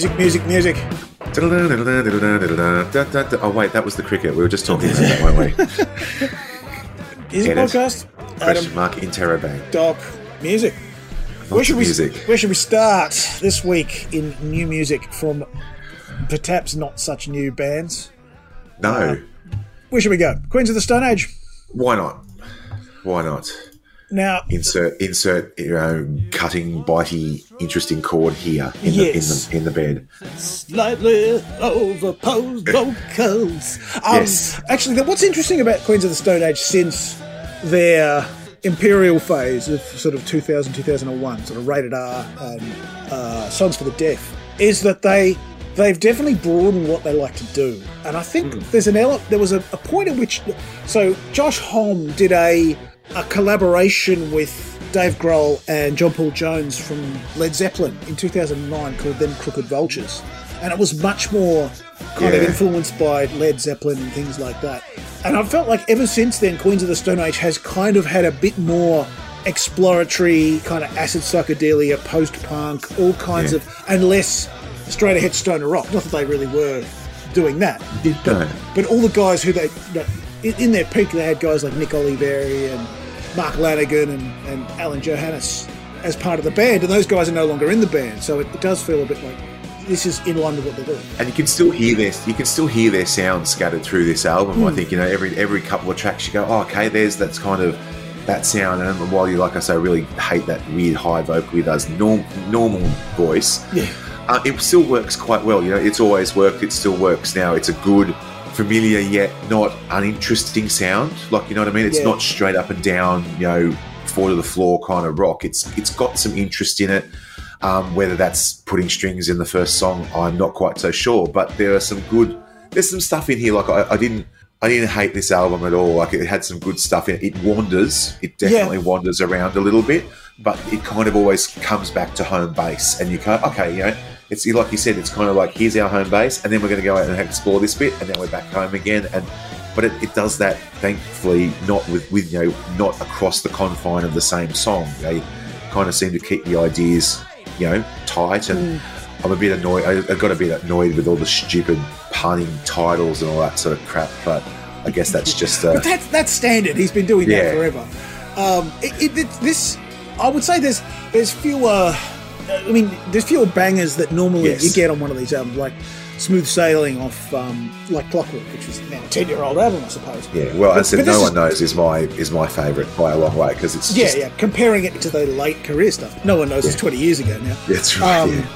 Music, music, music. Oh wait, that was the cricket. We were just talking about that, weren't we? Music Edit. podcast. Question Adam, mark interrobang. Doc, music. Where should we music. where should we start this week in new music from perhaps not such new bands? No, uh, Where should we go? Queens of the Stone Age. why not? Why not? Now, Insert insert your own cutting, bitey, interesting chord here in Yes. the in the in the bed. slightly overposed vocals. Um, Yes. Actually, what's interesting about Queens of the Stone Age since their imperial phase of sort of 2000, 2001, sort of rated R and uh, Songs for the Deaf, is that they they've definitely broadened what they like to do. And I think there's an ele- there was a, a point at which so Josh Homme did a a collaboration with Dave Grohl and John Paul Jones from Led Zeppelin in 2009 called Them Crooked Vultures. And it was much more kind of influenced by Led Zeppelin and things like that. And I felt like ever since then, Queens of the Stone Age has kind of had a bit more exploratory, kind of acid psychedelia, post punk, all kinds Yeah. of, and less straight ahead stoner rock. Not that they really were doing that. No. But all the guys who they, that- in in their peak, they had guys like Nick Oliveri and Mark Lanegan and, and Alain Johannes as part of the band, and those guys are no longer in the band. So it, it does feel a bit like this is in line with what they're doing. and you can still hear their you can still hear their sound scattered through this album. Hmm. I think you know every every couple of tracks you go, oh, okay, there's that's kind of that sound. And while you like I say, really hate that weird high vocal he does, norm, normal voice, Yeah. uh, it still works quite well. You know, it's always worked. It still works now. It's a good, familiar yet not uninteresting sound. Like you know what I mean? It's Yeah. not straight up and down. You know. Four to the floor kind of rock. It's it's got some interest in it. Um, whether that's putting strings in the first song, I'm not quite so sure. But there are some good. There's some stuff in here. Like I, I didn't. I didn't hate this album at all. Like it had some good stuff in it. It wanders. It definitely wanders around a little bit, but it kind of always comes back to home base. And you go, okay, you know, it's like you said. It's kind of like here's our home base, and then we're going to go out and explore this bit, and then we're back home again. And but it, it does that thankfully not with with you know not across the confine of the same song. They kind of seem to keep the ideas you know tight and. I'm a bit annoyed. I, I got a bit annoyed with all the stupid punning titles and all that sort of crap. But I guess that's just uh, But that's that's standard. He's been doing that Yeah. forever. Um, it, it- this, I would say, there's there's fewer. I mean, there's fewer bangers that normally Yes. you get on one of these albums, like "Smooth Sailing" off um, like Clockwork, which is now a ten year old album, I suppose. yeah. Well, I said but no is- one knows is my is my favourite by a long way because it's Yeah, just, yeah. Comparing it to the late career stuff, no one knows it's 20 years ago now. That's right, Um, yeah.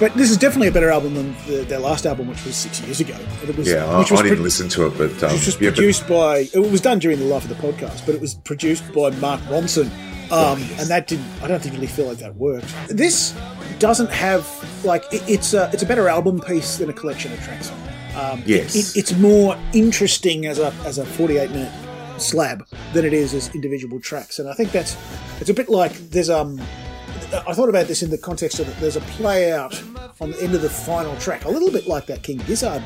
But this is definitely a better album than the, their last album, which was six years ago. It was, yeah. I, which was I didn't pro- listen to it, but um, Which was yeah, but- produced by. It was done during the life of the podcast, but it was produced by Mark Ronson, um, and that didn't. I don't think really feel like that worked. This doesn't have like it, it's a it's a better album piece than a collection of tracks. Um, Yes. it, it's more interesting as a as a forty eight minute slab than it is as individual tracks, and I think that's it's a bit like there's um. I thought about this in the context of that there's a play out on the end of the final track, a little bit like that King Gizzard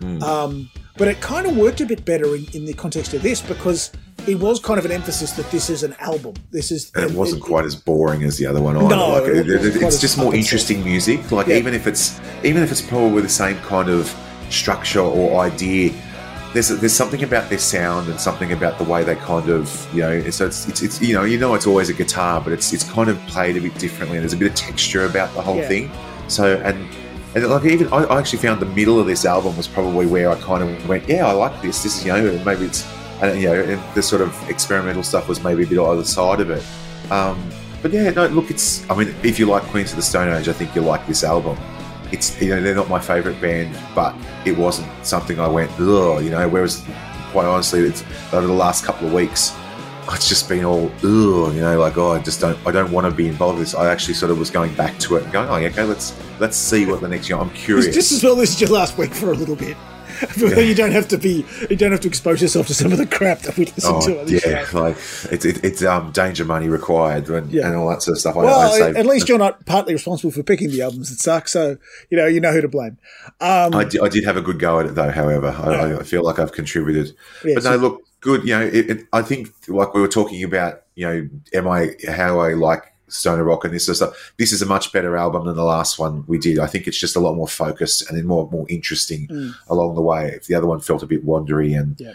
one. Um, but it kind of worked a bit better in, in the context of this because it was kind of an emphasis that this is an album. This is and it wasn't quite as boring as the other one. Either. No, like, it it- it- it's just more interesting music. Like Yeah. even if it's even if it's probably the same kind of structure or idea, there's there's something about their sound and something about the way they kind of you know. So it's it's, it's you know you know it's always a guitar, but it's it's kind of played a bit differently. And there's a bit of texture about the whole Yeah. thing. So and. And like even I I actually found the middle of this album was probably where I kind of went, yeah, I like this. This is you know maybe it's and you know and the sort of experimental stuff was maybe a bit either side of it. Um, but yeah, no, look, it's. I mean, if you like Queens of the Stone Age, I think you'll like this album. It's you know they're not my favourite band, but it wasn't something I went ugh, you know. Whereas, quite honestly, it's over the last couple of weeks, it's just been all ugh, you know, like oh, I just don't, I don't want to be involved with this. I actually sort of was going back to it and going, oh, okay, let's let's see what the next year. I'm curious. Just as well this is your last week for a little bit. you don't have to be. You don't have to expose yourself to some of the crap that we listen Oh, to yeah, show. like it's it, it's um danger money required and, Yeah. and all that sort of stuff. Well, I say- at least you're not partly responsible for picking the albums that suck, so you know you know who to blame. Um, I did, I did have a good go at it though. However, I, Yeah. I feel like I've contributed. Yeah, but so- no, look, good. You know, it, it, I think like we were talking about. You know, am I how I like stoner rock and this sort of stuff. This is a much better album than the last one we did. I think it's just a lot more focused and then more more interesting Mm. along the way. If the other one felt a bit wandery and Yeah.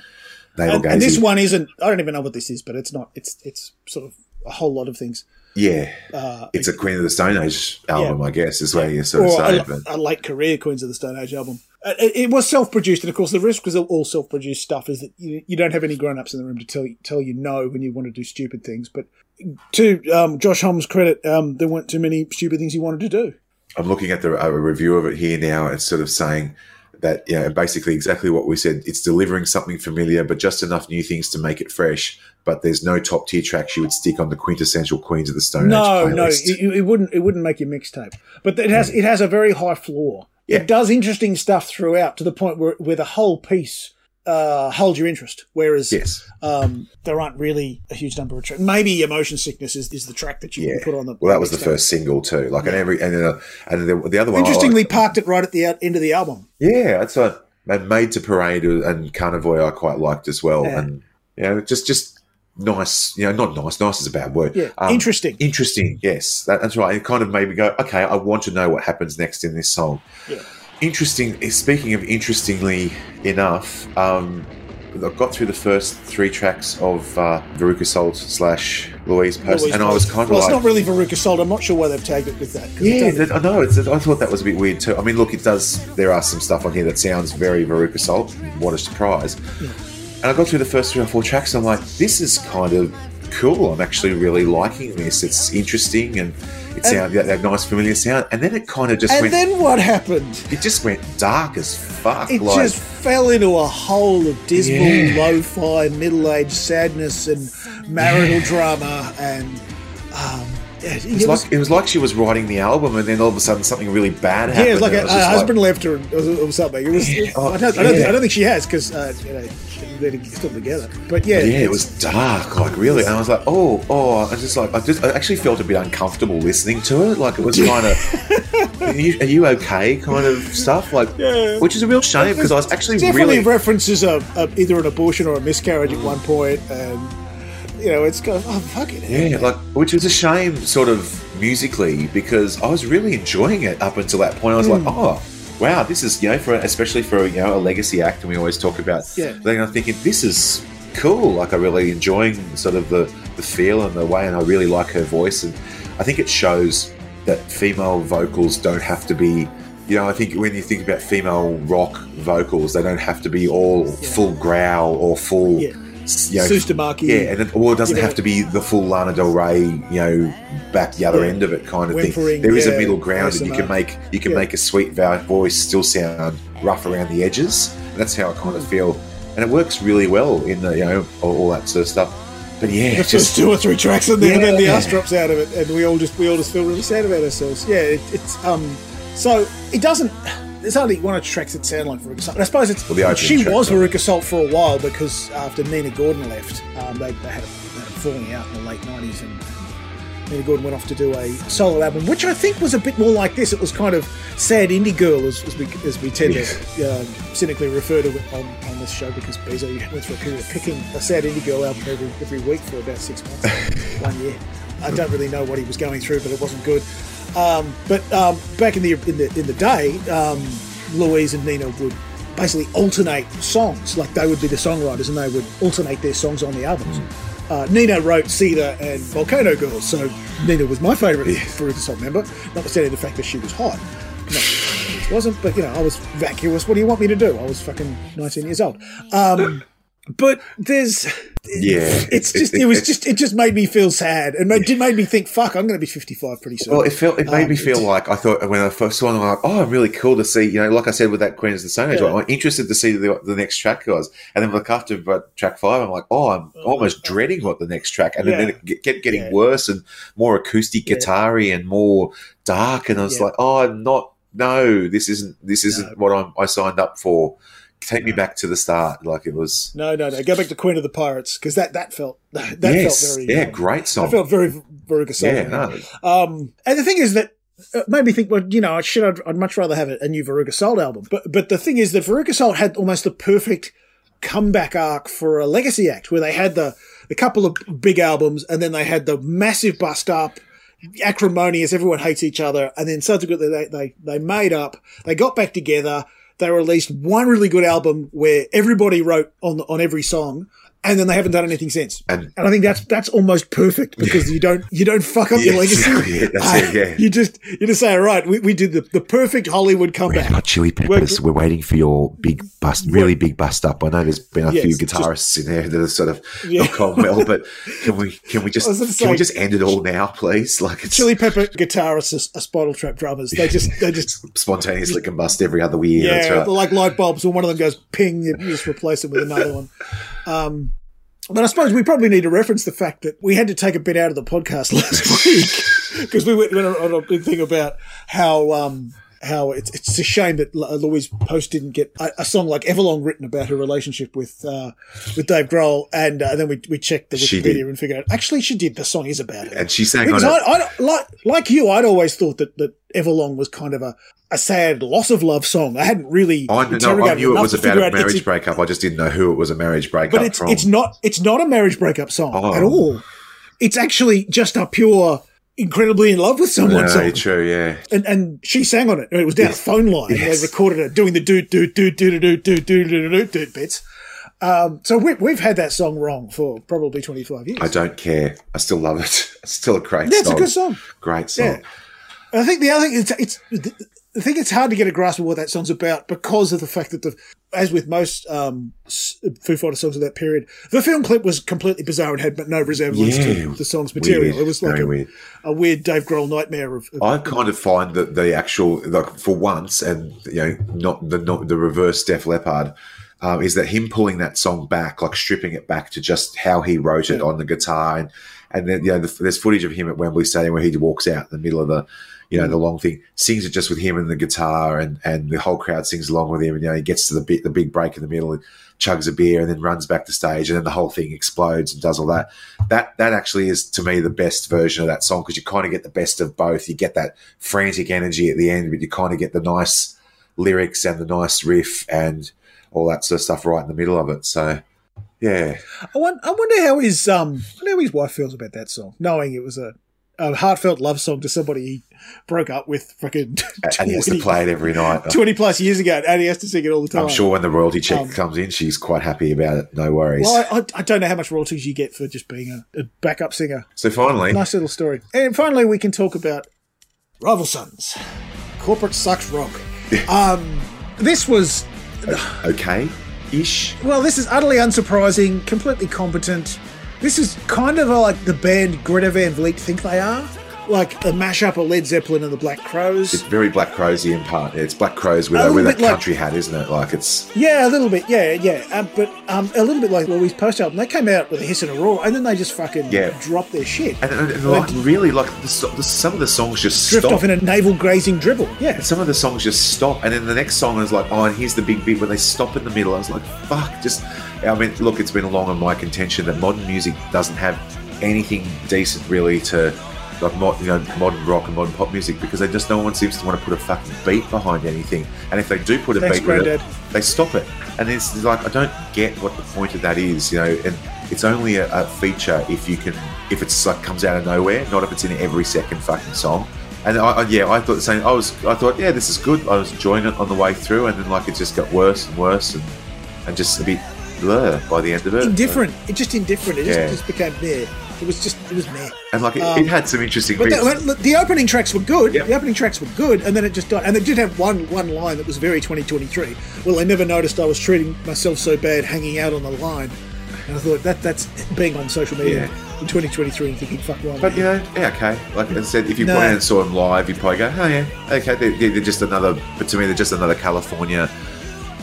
And, and this one isn't. I don't even know what this is, but it's not. It's it's sort of a whole lot of things. yeah, Uh, it's a Queen of the Stone Age album, I guess, is where you sort or of say. a, but a late career Queens of the Stone Age album. Uh, It, it was self-produced, and of course, the risk was all self-produced stuff. Is that you, you don't have any grown-ups in the room to tell you, tell you no when you want to do stupid things. But to um, Josh Holmes' credit, um, there weren't too many stupid things he wanted to do. I'm looking at the a review of it here now. It's sort of saying that you know basically exactly what we said. It's delivering something familiar, but just enough new things to make it fresh. But there's no top tier tracks you would stick on the quintessential Queens of the Stone No, Age no, playlist. it, it wouldn't. It wouldn't make your mixtape. But it has. It has a very high floor. Yeah. It does interesting stuff throughout to the point where where the whole piece uh, holds your interest. Whereas yes, um, there aren't really a huge number of tracks. Maybe Emotion Sickness is, is the track that you yeah. can put on the. well, that was the mixtape. first single too. Like, and every and then uh, and the, the other one. Interestingly, like- parked it right at the out, end of the album. yeah, that's what and Made to Parade and Carnavoyeur I quite liked as well, Yeah. and you know, just just nice. You know, not nice. Nice is a bad word. Yeah, Um, interesting. Interesting, yes, that, that's right. It kind of made me go, okay, I want to know what happens next in this song. Yeah. Interesting. Speaking of interestingly enough, um, I got through the first three tracks of uh, Veruca Salt slash Louise Post, Louise and I was kind of well, like, it's not really Veruca Salt. I'm not sure why they've tagged it with that. yeah, that, I know. It's, I thought that was a bit weird too. I mean, look, it does. There are some stuff on here that sounds very Veruca Salt. What a surprise! And I got through the first three or four tracks. And I'm like, this is kind of cool. I'm actually really liking this. It's interesting and it sounds that, that nice familiar sound. And then it kind of just and went. then what happened? it just went dark as fuck. It like, just fell into a hole of dismal, Yeah. lo-fi, middle-aged sadness and marital drama, and um, yeah, it, It's was, like, it was like she was writing the album, and then all of a sudden something really bad happened. yeah, it was like a, was a just like- husband left her or, or something. It was. Oh, I, don't, I, don't think, I don't think she has because uh, you know they're still together. But yeah, Yeah, it was dark, like really, and I was like, oh, oh, I just like, I just, I actually felt a bit uncomfortable listening to it. Like it was kind of, are, you, are you okay, kind of stuff, like, Yeah. which is a real shame because I was actually definitely really, references a, a, either an abortion or a miscarriage at one point, and you know it's kind of oh fuck it. yeah, like, which was a shame, sort of musically, because I was really enjoying it up until that point. I was Hmm. like, oh. Wow, this is you know for especially for you know a legacy act, and we always talk about. Yeah. Then I'm thinking this is cool. Like I'm really enjoying sort of the the feel and the way, and I really like her voice, and I think it shows that female vocals don't have to be. You know, I think when you think about female rock vocals, they don't have to be all full growl or full. Yeah. You know, DeMarchi. yeah, and it, or it doesn't You know- have to be the full Lana Del Rey, you know, back the other Yeah. end of it kind of thing. There is yeah, a middle ground, and you can make you can Yeah. make a sweet voice still sound rough around the edges. And that's how I kind of feel, and it works really well in the you know all, all that sort of stuff. But yeah, just two or three tracks, and then, and then the ass drops out of it, and we all just we all just feel really sad about ourselves. Yeah, it, it's um, so it doesn't. There's only one or two tracks that sound like Veruca Salt. I suppose it's Well, she track, was. Veruca Salt for a while because after Nina Gordon left, um, they, they, had a, they had a falling out in the late '90s, and, and Nina Gordon went off to do a solo album, which I think was a bit more like this. It was kind of sad indie girl, as, as we as we tend to um, cynically refer to it on, on this show, because Bezo went through a period of picking a sad indie girl album every every week for about six months, one year. I don't really know what he was going through, but it wasn't good. Um, but um, back in the in the in the day, um, Louise and Nina would basically alternate songs. Like they would be the songwriters, and they would alternate their songs on the albums. Uh, Nina wrote Seether and Volcano Girls, so Nina was my favourite for Veruca song member, notwithstanding the fact that she was hot. No, she wasn't, but you know, I was vacuous. What do you want me to do? I was fucking 19 years old. Um, but there's Yeah, it's just it- it was just it just made me feel sad and it did made me think fuck i'm going to be 55 pretty soon Well, it felt it made Um, me feel like I thought when I first saw it, I'm like, oh, I'm really cool to see. You know, like I said with that Queen of the Stone Age, Yeah. I'm interested to see the, the next track was. And then like after track five, I'm like, oh, I'm almost dreading what the next track. And Yeah. then it kept getting Yeah. worse and more acoustic Yeah. guitar-y and more dark. And I was Yeah. like, oh, I'm not. No, this isn't. This isn't No. what I'm, I signed up for. Take me back to the start. Like it was. no no no go back to queen of the pirates because that that felt that yes, felt very yeah, uh, great song. I felt very Veruca Salt. yeah, no, Um, and the thing is that it made me think, well, you know, shit, I'd, I'd much rather have a, a new Veruca Salt album. But but the thing is that Veruca Salt had almost the perfect comeback arc for a legacy act, where they had the the couple of big albums, and then they had the massive bust up, acrimonious. Everyone hates each other, and then subsequently they they they made up. They got back together. They released one really good album where everybody wrote on on every song, and then they haven't done anything since. And- And, I think that's that's almost perfect because you don't you don't fuck up your legacy. Yeah, that's it, yeah. You just you just say, all right, we, we did the, the perfect Hollywood Red comeback. Hot Chili Peppers. We're waiting for your big bust, really big bust up. I know there's been a Yes, few just- guitarists in there that have sort of Yeah. not gone well, but can we can we just I was gonna can we just end it all now, please? Like it's Chili Pepper guitarists are, Spinal Tap drummers. They just they just spontaneously combust every other year. yeah, right. like light bulbs. When one of them goes ping, you just replace it with another one. Um, but I suppose we probably need to reference the fact that we had to take a bit out of the podcast last week because we went, on a big thing about how um, how it's, it's a shame that Louise Post didn't get a, a song like Everlong written about her relationship with uh, with Dave Grohl, and uh, then we we checked the Wikipedia and figured out actually she did. The song is about it. And she sang on Because it. I, I, like, like you, I'd always thought that, that Everlong was kind of a, a sad loss of love song. I hadn't really. I, no, I knew it was about a marriage breakup. I just didn't know who it was a marriage breakup But it's from. it's not it's not a marriage breakup song Oh. at all. It's actually just a pure, incredibly in love with someone no, song. true, yeah. And and she sang on it. It was down Yes. a phone line. Yes. They recorded it doing the do do do do do do do do do do bits. Um, so we, we've had that song wrong for probably twenty five years. I don't care. I still love it. It's still a great song. Yeah, it's song. a good song. Great song. Yeah. And I think the other thing it's it's I think it's hard to get a grasp of what that song's about because of the fact that the as with most um, Foo Fighters songs of that period, the film clip was completely bizarre and had no resemblance Yeah. to the song's material. Weird. It was like a, weird. a weird Dave Grohl nightmare of. of I kind of find that the actual, like for once, and you know, not the not the reverse Def Leppard, um, is that him pulling that song back, like stripping it back to just how he wrote it on the guitar, and and then you know, the, there's footage of him at Wembley Stadium where he walks out in the middle of the, you know, the long thing, sings it just with him and the guitar, and and the whole crowd sings along with him, and you know, he gets to the bit, the big break in the middle, and chugs a beer, and then runs back to stage, and then the whole thing explodes and does all that. That that actually is to me the best version of that song because you kind of get the best of both. You get that frantic energy at the end, but you kind of get the nice lyrics and the nice riff and all that sort of stuff right in the middle of it. So, yeah, I, won- I wonder how his um I wonder how his wife feels about that song, knowing it was a, a heartfelt love song to somebody he broke up with fucking and he has to 20 play it every night. 20 plus years ago, and he has to sing it all the time. I'm sure when the royalty check Um, comes in, she's quite happy about it. No worries. Well, I, I, I don't know how much royalties you get for just being a, a backup singer. so finally, Nice little story. And finally, we can talk about Rival Sons. Corporate sucks rock. um, this was, okay, ish. well, this is utterly unsurprising, completely competent. This is kind of like the band Greta Van Fleet think they are. Like a mashup of Led Zeppelin and the Black Crowes. It's very Black Crowsy in part. It's Black Crowes with, A a, with bit like- country hat, isn't it? Like it's Yeah, a little bit. Yeah, yeah. Um, but um, a little bit like Louise Post album. They came out with a hiss and a roar, and then they just fucking Yeah. dropped their shit. and, and, and like really like the, the, some of the songs just Drift stop. off in a navel grazing dribble. Yeah. some of the songs just stop, and then the next song is like, oh, and here's the big bit when they stop in the middle. I was like, fuck, just. I mean, look, it's been long on my contention that modern music doesn't have anything decent really to like mod, you know modern rock and modern pop music because they just no one seems to want to put a fucking beat behind anything. And if they do put a Thanks, beat it, they stop it. And it's like I don't get what the point of that is, you know. And it's only a, a feature if you can, if it's like comes out of nowhere, not if it's in every second fucking song. And I, I, yeah, I thought the same. I was, I thought, yeah, this is good. I was enjoying it on the way through, and then like it just got worse and worse, and and just a bit blur by the end of it. Indifferent. It just indifferent. It just, Yeah. just became meh. It was just, it was meh. and like it, Um, it had some interesting. But the, the opening tracks were good. Yep. The opening tracks were good, and then it just died. And they did have one one line that was very 2023. Well, I never noticed I was treating myself so bad hanging out on the line. And I thought that that's being on social media Yeah. in 2023 and thinking, fuck, why? But you know, yeah, okay. Like I said, if you No. went and saw them live, you'd probably go, "Oh yeah, okay." They're, they're just another. But to me, they're just another California,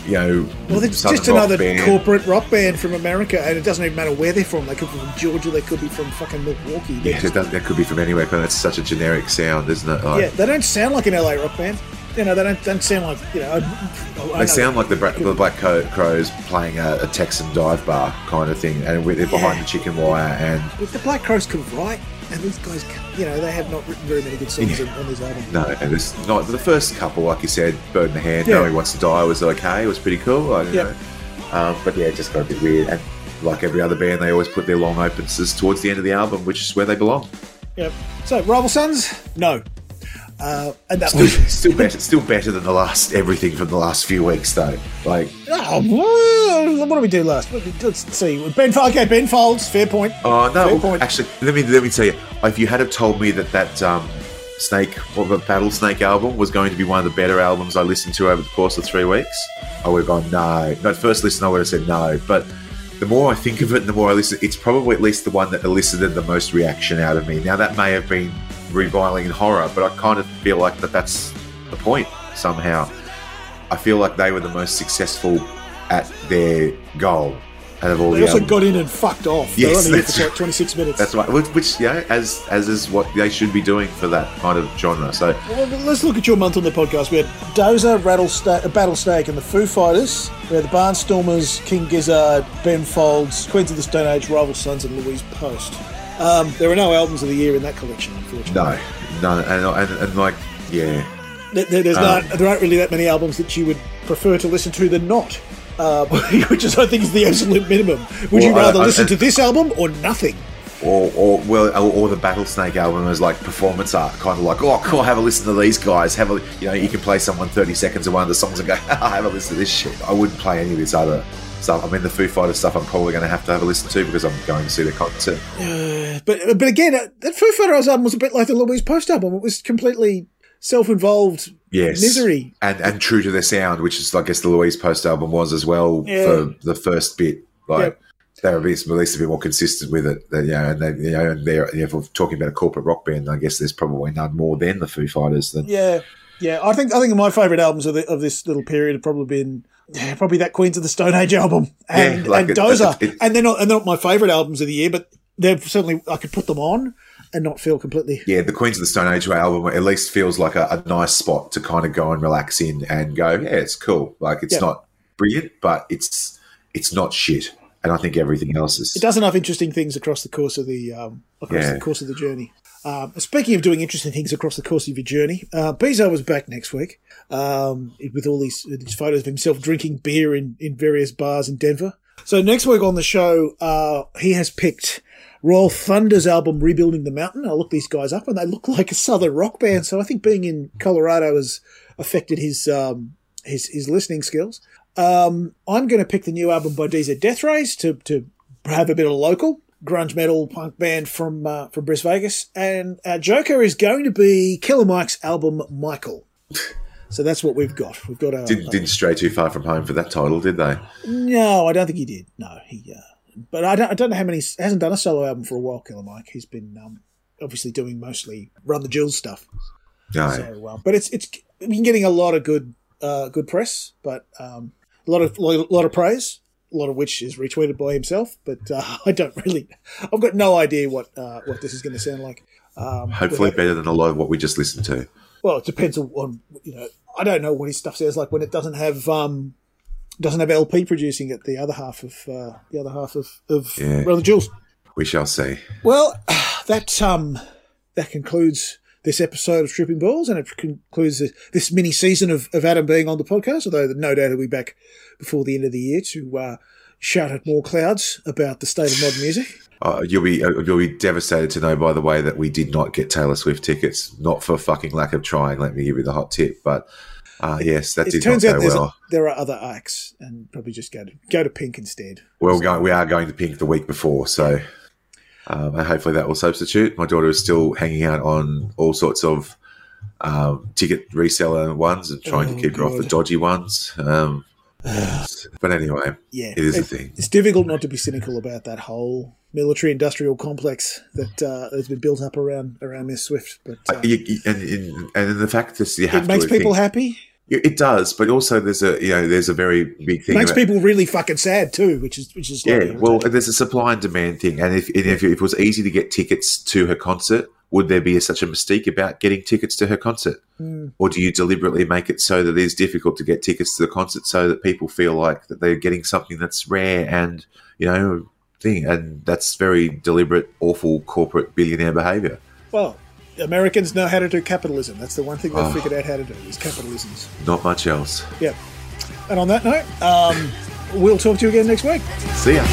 you know, well, they're just another band. corporate rock band from America, and it doesn't even matter where they're from. They could be from Georgia, they could be from fucking Milwaukee. They're Yeah, just- that could be from anywhere, but it's such a generic sound, isn't it? Like, yeah, they don't sound like an LA rock band. You know, they don't, don't sound like you know. I- I They sound like the, Bra- the Black Crowes playing a, a Texan dive bar kind of thing, and they're behind Yeah. the chicken wire. And But the Black Crowes can write, and these guys, you know, they have not written very many good songs on, on this album. no, and it's not the first couple, like you said, Bird in the Hand, Yeah. Nobody Wants to Die was okay. It was pretty cool. I don't Yeah. know. Um, but yeah, it just got a bit weird. And like every other band, they always put their long openings towards the end of the album, which is where they belong. Yep. So, Rival Sons, no. Uh, and that's Still, still better. Still better than the last everything from the last few weeks, though. Like, Oh, what did we do last? Let's see. Ben, okay, Ben Folds, fair point. oh Fair no, point. actually, let me let me tell you. If you had have told me that that um, Snake or the Battlesnake album was going to be one of the better albums I listened to over the course of three weeks, I would have gone no. No, first listen, I would have said no, but. The more I think of it, and the more I listen, it's probably at least the one that elicited the most reaction out of me. Now that may have been reviling in horror, but I kind of feel like that that's the point somehow. I feel like they were the most successful at their goal out of all They the They also got in and fucked off. Yes, They're only here that's for like 26 minutes. That's right. Which, yeah, as as is what they should be doing for that kind of genre. So Well, let's look at your month on the podcast. We had Dozer, Rattlesta- uh, Battlesnake, and the Foo Fighters. We had the Barnstormers, King Gizzard, Ben Folds, Queens of the Stone Age, Rival Sons, and Louise Post. Um, there are no albums of the year in that collection, unfortunately. no, no, and, and, and like yeah, There, there- there's Um, not, there aren't really that many albums that you would prefer to listen to than not. Uh, which is, I think, is the absolute minimum. Would you Well, I- rather I- listen and- to this album or nothing? or or well, or, or the Battlesnake album is like performance art, kind of like oh cool, have a listen to these guys. Have a you know you can play someone thirty seconds of one of the songs and go I have a listen to this shit. I wouldn't play any of this other stuff. I mean the Foo Fighters stuff. I'm probably going to have to have a listen to because I'm going to see the concert. But but again, uh, that Foo Fighters album was a bit like the Louise Post album. It was completely self-involved yes. misery. and and true to their sound, which is I guess the Louise Post album was as well Yeah. for the first bit. Like Yep. they were at least, at least a bit more consistent with it. That, you know, and they, you know, and they're you know, if we're talking about a corporate rock band, I guess there's probably none more than the Foo Fighters. Than Yeah, yeah. I think I think my favourite albums of, the, of this little period have probably been yeah, probably that Queens of the Stone Age album and, Yeah, like and it- Dozer, it- it- and they're not and they're not my favourite albums of the year, but they're certainly I could put them on and not feel completely. yeah, the Queens of the Stone Age album at least feels like a, a nice spot to kind of go and relax in and go, yeah, it's cool. Like it's Yeah. not brilliant, but it's it's not shit. And I think everything else is It does enough interesting things across the course of the um, across Yeah. the course of the journey. Um, speaking of doing interesting things across the course of your journey, uh, Bezo was back next week um, with all these, these photos of himself drinking beer in, in various bars in Denver. So next week on the show, uh, he has picked Royal Thunder's album "Rebuilding the Mountain." I looked these guys up, and they look like a southern rock band. So I think being in Colorado has affected his um, his his listening skills. Um, I'm going to pick the new album by DZ Deathrays to to have a bit of local grunge metal punk band from uh, from Bris Vegas, and our Joker is going to be Killer Mike's album Michael. So that's what we've got. We've got a didn't, didn't stray too far from home for that title, did they? no, I don't think he did. No, he. Uh, but I don't. I don't know how many. Hasn't done a solo album for a while. Killer Mike. He's been um, obviously doing mostly Run the Jewels stuff. No. So, uh, but it's it's been getting a lot of good uh, good press, but um, a lot of lot, lot of praise, a lot of which is retweeted by himself. But uh, I don't really. I've got no idea what uh, what this is going to sound like. Um, Hopefully without- better than a lot of what we just listened to. well, it depends on, you know. I don't know what his stuff sounds like when it doesn't have um doesn't have El-P producing it. The other half of uh, the other half of of Yeah. The Jewels. We shall see. Well, that um that concludes this episode of Tripping Balls, and it concludes this, this mini season of, of Adam being on the podcast. Although no doubt he'll be back before the end of the year to uh, shout at more clouds about the state of modern music. Uh, you'll be uh, you'll be devastated to know, by the way, that we did not get Taylor Swift tickets. Not for fucking lack of trying. Let me give you the hot tip. But uh, yes, that It did turns not out go there's well. a, there are other acts, and probably just go to go to Pink instead. We're going, we are going to Pink the week before, so um, and hopefully that will substitute. My daughter is still hanging out on all sorts of um, ticket reseller ones and trying Oh, to keep her off the dodgy ones. Um, but anyway, Yeah, it is a thing. It's difficult not to be cynical about that whole military-industrial complex that uh, has been built up around around Miss Swift. But uh, You, you- and, and, and the fact that you have it makes people think- happy. It does, but also there's a you know there's a very big thing. makes about- people really fucking sad too, which is which is Yeah, well, there's a supply and demand thing, and if and if, if it was easy to get tickets to her concert, would there be such a mystique about getting tickets to her concert, Mm. or do you deliberately make it so that it is difficult to get tickets to the concert, so that people feel like that they're getting something that's rare and you know thing, and that's very deliberate, awful corporate billionaire behavior. well, Americans know how to do capitalism. That's the one thing they've Oh. figured out how to do is capitalisms. Not much else. Yep. And on that note, um, we'll talk to you again next week. See ya.